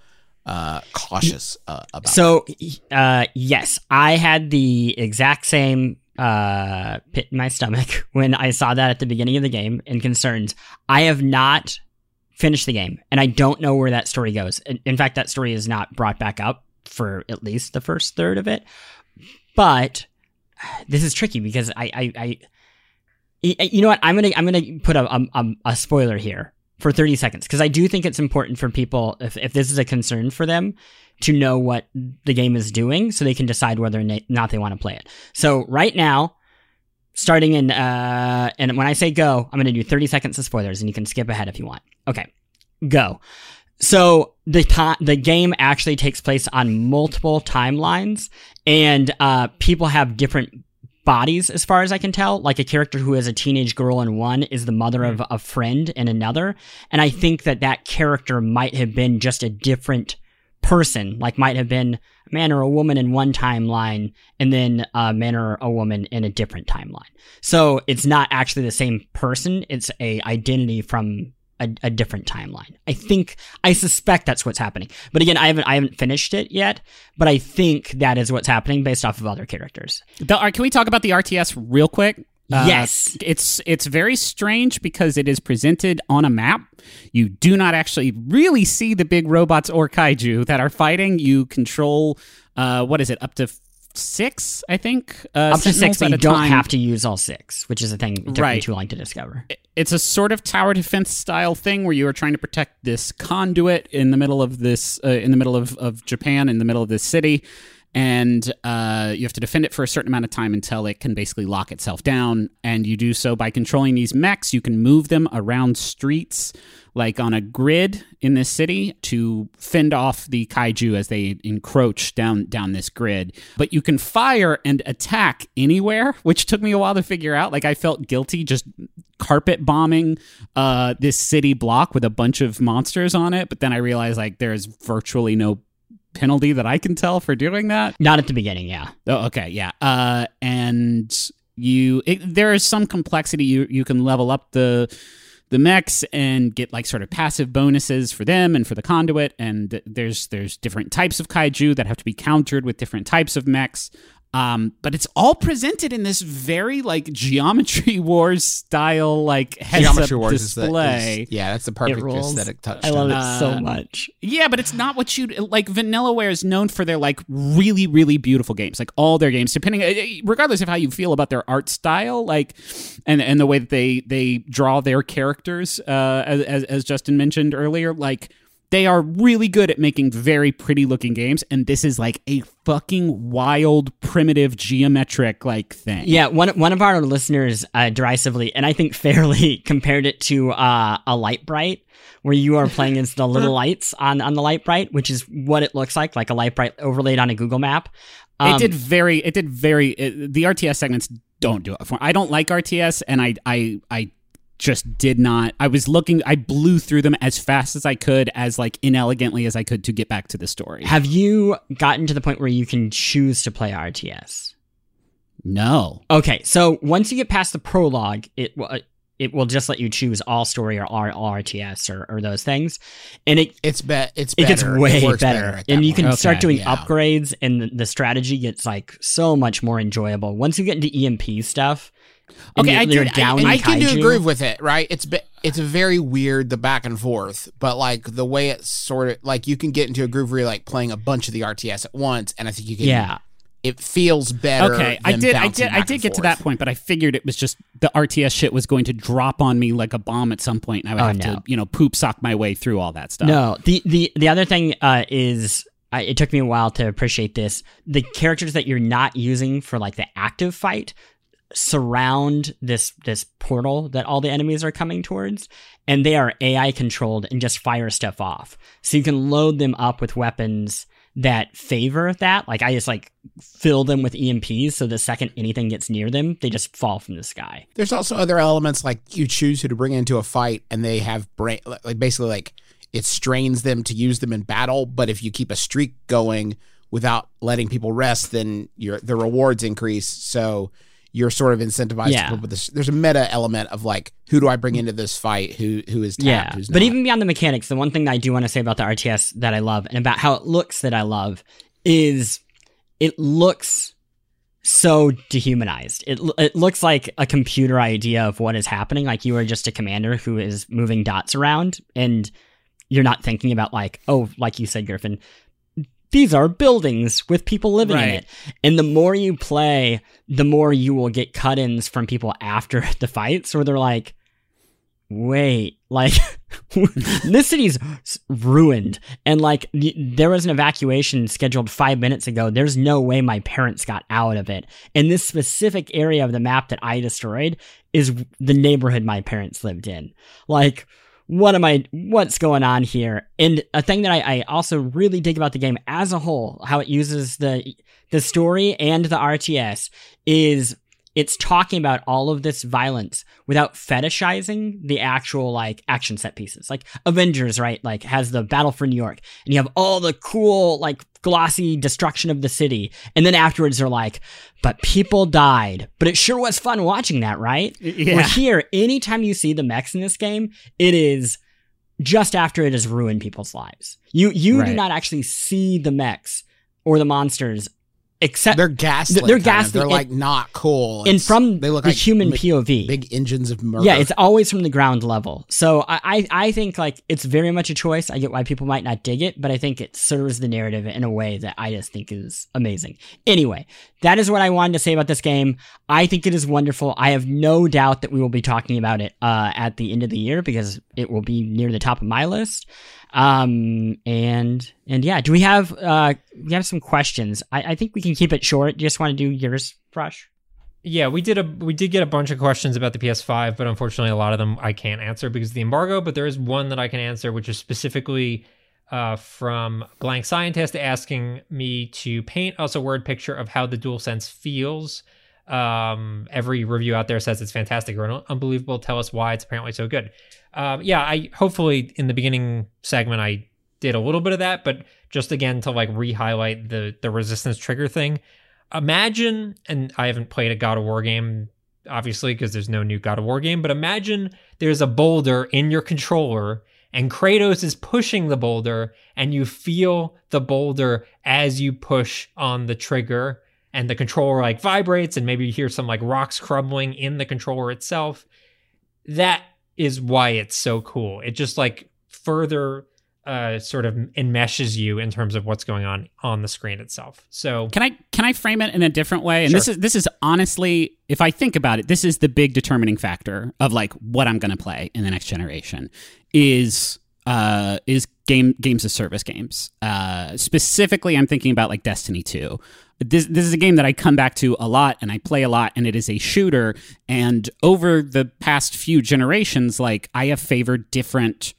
uh, cautious uh, about So, uh, yes, I had the exact same uh, pit in my stomach when I saw that at the beginning of the game and concerns. I have not finished the game, and I don't know where that story goes. In, in fact, that story is not brought back up for at least the first third of it. But this is tricky because I, I, you know what? I'm gonna, I'm gonna put a, a, a spoiler here for 30 seconds because I do think it's important for people if, if this is a concern for them to know what the game is doing so they can decide whether or not they want to play it. So right now, starting in uh and when I say go, I'm going to do 30 seconds of spoilers and you can skip ahead if you want. Okay. Go. So the ti the game actually takes place on multiple timelines and uh people have different bodies as far as I can tell. Like a character who is a teenage girl in one is the mother hmm. of a friend in another. And I think that that character might have been just a different person, like might have been a man or a woman in one timeline and then a man or a woman in a different timeline. So it's not actually the same person. It's a identity from a, a different timeline. I think, I suspect that's what's happening. But again, I haven't, I haven't finished it yet, but I think that is what's happening based off of other characters. The, uh, can we talk about the RTS real quick? Uh, Yes. it's it's very strange because it is presented on a map. You do not actually really see the big robots or kaiju that are fighting. You control uh, what is it up to six? I think uh, Up to six, but you don't time. have to use all six, which is a thing it took me too long to discover. it's a sort of tower defense style thing where you are trying to protect this conduit in the middle of this uh, in the middle of, of Japan in the middle of this city and uh, you have to defend it for a certain amount of time until it can basically lock itself down. And you do so by controlling these mechs. You can move them around streets like on a grid in this city to fend off the kaiju as they encroach down down this grid. But you can fire and attack anywhere which took me a while to figure out. Like i felt guilty just carpet bombing uh this city block with a bunch of monsters on it. But then i realized like there's virtually no penalty that i can tell for doing that Not at the beginning, yeah. Oh, okay, yeah. Uh, and you, it, there is some complexity. You you can level up the the mechs and get like sort of passive bonuses for them and for the conduit. And there's there's different types of kaiju that have to be countered with different types of mechs. Um, but it's all presented in this very like geometry wars style like heads Geometry up Wars is the- display. is- yeah, that's the perfect aesthetic touch. I love it Uh, so much. Yeah, but it's not what you like. Vanillaware is known for their like really, really beautiful games. Like all their games, depending, uh, regardless of how you feel about their art style, like and and the way that they they draw their characters, uh, as as- as Justin mentioned earlier, like. They are really good at making very pretty looking games, and this is like a fucking wild, primitive, geometric like thing. Yeah, one one of our listeners uh, derisively, and I think fairly, compared it to uh, a Lite-Brite, where you are playing as the little lights on on the Lite-Brite, which is what it looks like, like a Lite-Brite overlaid on a Google map. Um, it did very it did very it, the rts segments don't do it for me. i don't like rts and i i i just did not i was looking i blew through them as fast as i could as like inelegantly as i could to get back to the story Have you gotten to the point where you can choose to play RTS? No. Okay, so once you get past the prologue, it will it will just let you choose all story or R- RTS or, or those things, and it It's be- it's it better. gets way works better, at that and you point. can start doing yeah. upgrades, and the, the strategy gets like so much more enjoyable once you get into EMP stuff. Okay, you're, I you're did- I- I can do groove with it, right? It's it's very weird the back and forth, but like the way it's sort of like you can get into a groove where you're like playing a bunch of the RTS at once, and I think you can. Yeah, it feels better. Okay, I did, I did, I did get to that point, but I figured it was just the RTS shit was going to drop on me like a bomb at some point, and I would Oh, have no. to, you know, poop sock my way through all that stuff. No, the the the other thing uh, is I, it took me a while to appreciate this. The characters that you're not using for like the active fight surround this this portal that all the enemies are coming towards, and they are AI controlled and just fire stuff off. So you can load them up with weapons that favor that. Like I just like fill them with EMPs, so the second anything gets near them, they just fall from the sky. There's also other elements like you choose who to bring into a fight, and they have brain like basically like it strains them to use them in battle. But if you keep a streak going without letting people rest, then your the rewards increase. So you're sort of incentivized Yeah. to put this. There's a meta element of like who do I bring mm. into this fight? Who who is tapped? Yeah, who's but even beyond the mechanics, the one thing that I do want to say about the RTS that I love and about how it looks that I love is it looks so dehumanized. It it looks like a computer idea of what is happening. Like you are just a commander who is moving dots around, and you're not thinking about like, oh, like you said, Griffin. These are buildings with people living in it. And the more you play, the more you will get cut ins from people after the fights where they're like, wait, like this city's ruined. And like there was an evacuation scheduled five minutes ago. There's no way my parents got out of it. And this specific area of the map that I destroyed is the neighborhood my parents lived in. Like, what am I, what's going on here? And a thing that I, I also really dig about the game as a whole, how it uses the, the story and the RTS is it's talking about all of this violence without fetishizing the actual like action set pieces. Like Avengers, right? Like has the battle for New York and you have all the cool like glossy destruction of the city. And then afterwards they're like, but people died. But it sure was fun watching that, right? Yeah. Where here, anytime you see the mechs in this game, it is just after it has ruined people's lives. You you do not actually see the mechs or the monsters except they're gaslit. They're gaslit They're like not cool. and from they look the like human big, POV. big engines of murder. Yeah, it's always from the ground level. So I, I, I think like it's very much a choice. I get why people might not dig it, but I think it serves the narrative in a way that I just think is amazing. Anyway, that is what I wanted to say about this game. I think it is wonderful. I have no doubt that we will be talking about it uh, at the end of the year because it will be near the top of my list. Um and and yeah, do we have uh we have some questions? I, I think we can keep it short. You just want to do yours, Fresh? Yeah, we did a we did get a bunch of questions about the PS5, but unfortunately, a lot of them I can't answer because of the embargo. But there is one that I can answer, which is specifically uh, from Blank Scientist asking me to paint us a word picture of how the DualSense feels. Um, every review out there says it's fantastic or un- unbelievable. Tell us why it's apparently so good. Um, yeah, I hopefully in the beginning segment I did a little bit of that, but just again to like re-highlight the the resistance trigger thing imagine and i haven't played a god of war game obviously because there's no new god of war game but imagine there's a boulder in your controller and kratos is pushing the boulder and you feel the boulder as you push on the trigger. And the controller like vibrates and maybe you hear some like rocks crumbling in the controller itself. That is why it's so cool. It just like further uh, sort of enmeshes you in terms of what's going on on the screen itself so Can I can I frame it in a different way? And Sure. this is this is honestly, if I think about it, this is the big determining factor of like what I'm going to play in the next generation is uh is game games of service games. Uh specifically I'm thinking about like Destiny 2. This this is a game that I come back to a lot and I play a lot and it is a shooter and over the past few generations like I have favored different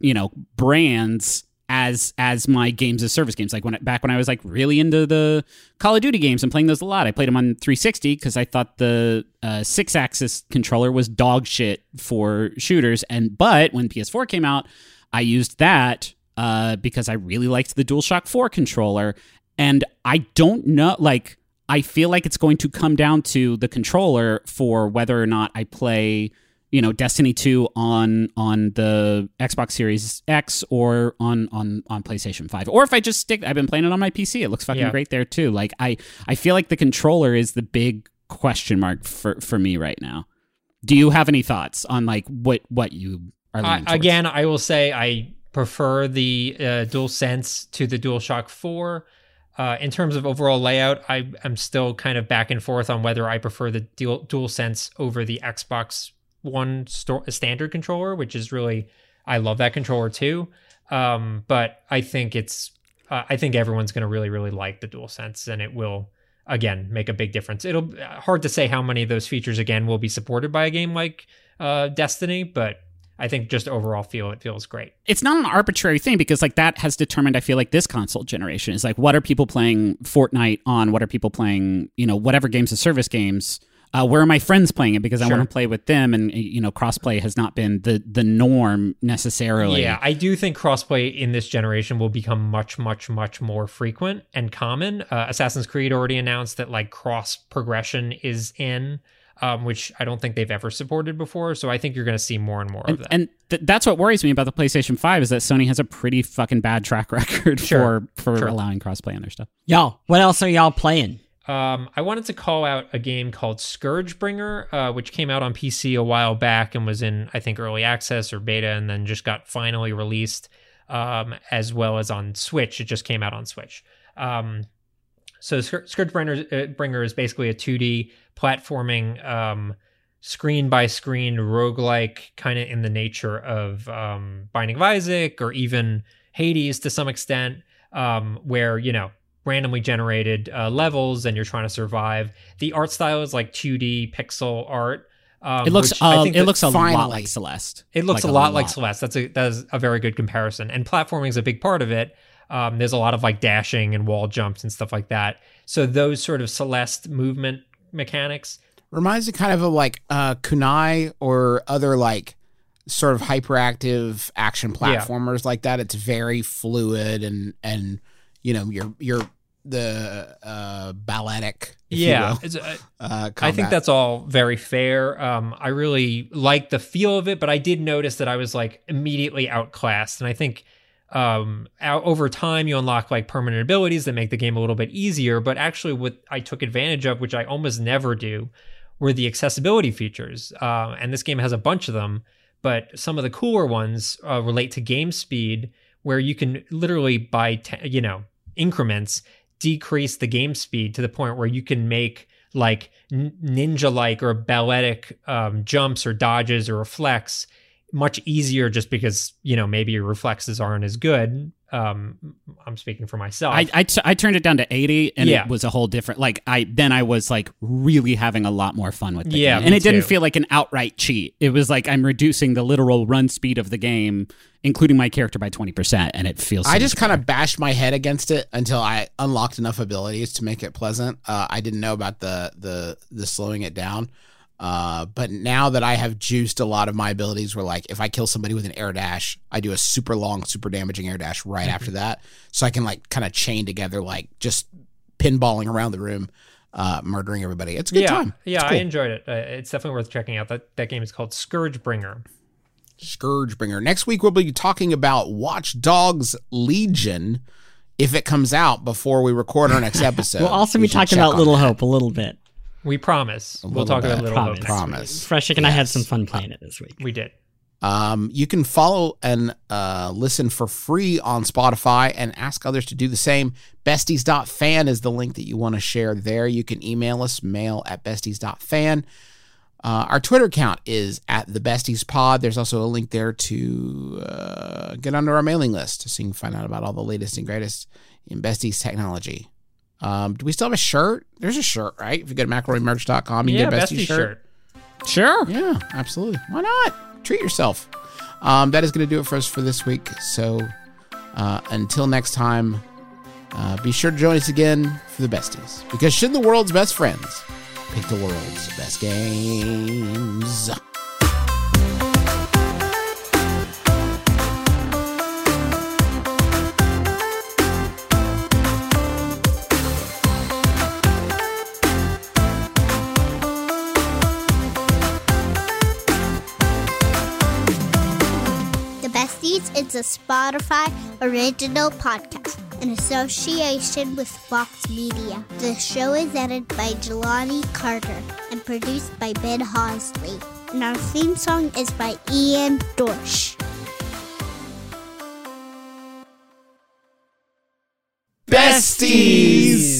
you know brands as as my games as service games. Like when back when I was like really into the Call of Duty games and playing those a lot I played them on 360 because I thought the uh, Sixaxis controller was dog shit for shooters. And but when PS4 came out I used that uh, because I really liked the DualShock 4 controller. And I don't know like I feel like it's going to come down to the controller for whether or not I play, you know, Destiny 2 on on the Xbox Series X or on on on PlayStation 5. Or if I just stick I've been playing it on my PC. It looks fucking Yeah. great there too. Like I I feel like the controller is the big question mark for for me right now. Do you have any thoughts on like what what you are leaning again, I will say I prefer the uh, DualSense to the DualShock 4. Uh, in terms of overall layout, I am still kind of back and forth on whether I prefer the Dual DualSense over the Xbox One standard controller, which is really I love that controller too. Um, but I think it's uh, I think everyone's going to really really like the DualSense, and it will again make a big difference. It'll hard to say how many of those features again will be supported by a game like uh, Destiny, but I think just overall feel it feels great. it's not an arbitrary thing because like that has determined i feel like this console generation is like what are people playing fortnite on what are people playing you know whatever games of service games uh, where are my friends playing it because i want to play with them and you know crossplay has not been the the norm necessarily Yeah, I do think crossplay in this generation will become much, much, much more frequent and common. Uh, Assassin's Creed already announced that like cross progression is in, um, which I don't think they've ever supported before. So I think you're going to see more and more of that. and th- that's what worries me about the PlayStation 5 is that Sony has a pretty fucking bad track record Sure. for for Sure. allowing crossplay on their stuff. Y'all, what else are y'all playing? Um, I wanted to call out a game called Scourgebringer, uh, which came out on PC a while back and was in, I think, early access or beta, and then just got finally released, um, as well as on Switch. It just came out on Switch. Um, so Scour- Scourgebringer uh, Bringer is basically a 2D platforming, um, screen by screen roguelike, kind of in the nature of um, Binding of Isaac or even Hades to some extent, um, where you know randomly generated uh, levels and you're trying to survive. The art style is like 2D pixel art. Um, It looks which I uh, think it looks a lot like Celeste. it looks Like a lot like Celeste. That's a that is a very good comparison. And platforming is a big part of it. Um, there's a lot of like dashing and wall jumps and stuff like that. So those sort of Celeste movement mechanics. Reminds me kind of of like uh, Kunai or other like sort of hyperactive action Yeah. platformers like that. It's very fluid and and you know you're you're the uh, balletic. yeah, uh, uh, I think that's all very fair. Um, I really like the feel of it, but I did notice that I was like immediately outclassed, and I think um out, over time you unlock like permanent abilities that make the game a little bit easier but actually what i took advantage of which i almost never do were the accessibility features uh, and this game has a bunch of them but some of the cooler ones uh, relate to game speed where you can literally by te- you know increments decrease the game speed to the point where you can make like ninja like or balletic um, jumps or dodges or reflects much easier just because you know maybe your reflexes aren't as good um i'm speaking for myself I, I, t- I turned it down to 80 and Yeah. it was a whole different like I then I was like really having a lot more fun with the Yeah, game. And it didn't feel like an outright cheat. It was like I'm reducing the literal run speed of the game including my character by 20% and it feels so I just kind of bashed my head against it until I unlocked enough abilities to make it pleasant. Uh, I didn't know about the the the slowing it down. Uh, but now that I have juiced a lot of my abilities, where like if I kill somebody with an air dash, I do a super long, super damaging air dash right Mm-hmm. after that, so I can like kind of chain together, like just pinballing around the room, uh, murdering everybody. It's a good yeah time. yeah It's i enjoyed it uh, it's definitely worth checking out that that game is called scourgebringer Scourgebringer. Next week we'll be talking about Watch Dogs Legion. If it comes out before we record our next episode, we'll also be should talking about Little that. Hope a little bit. We promise we'll little talk about bit. little Promise. hope Promise. Frushtick and I had some fun playing it this week. we did Um, you can follow and uh, listen for free on Spotify and ask others to do the same. Besties.fan is the link that you want to share there. You can email us, mail at besties.fan. Uh, our Twitter account is at the Besties Pod. There's also a link there to uh, get onto our mailing list so you can find out about all the latest and greatest in Besties technology. Um, do we still have a shirt? There's a shirt, right? If you go to McElroyMerch.com, you yeah can get a Besties bestie shirt. shirt Sure. Yeah, absolutely. Why not? Treat yourself. Um, that is going to do it for us for this week. So uh, until next time, uh, be sure to join us again for the besties. Because should the world's best friends pick the world's best games? Is a Spotify original podcast in association with Vox Media. The show is edited by Jelani Carter and produced by Ben Hosley. And our theme song is by Ian Dorsch. Besties!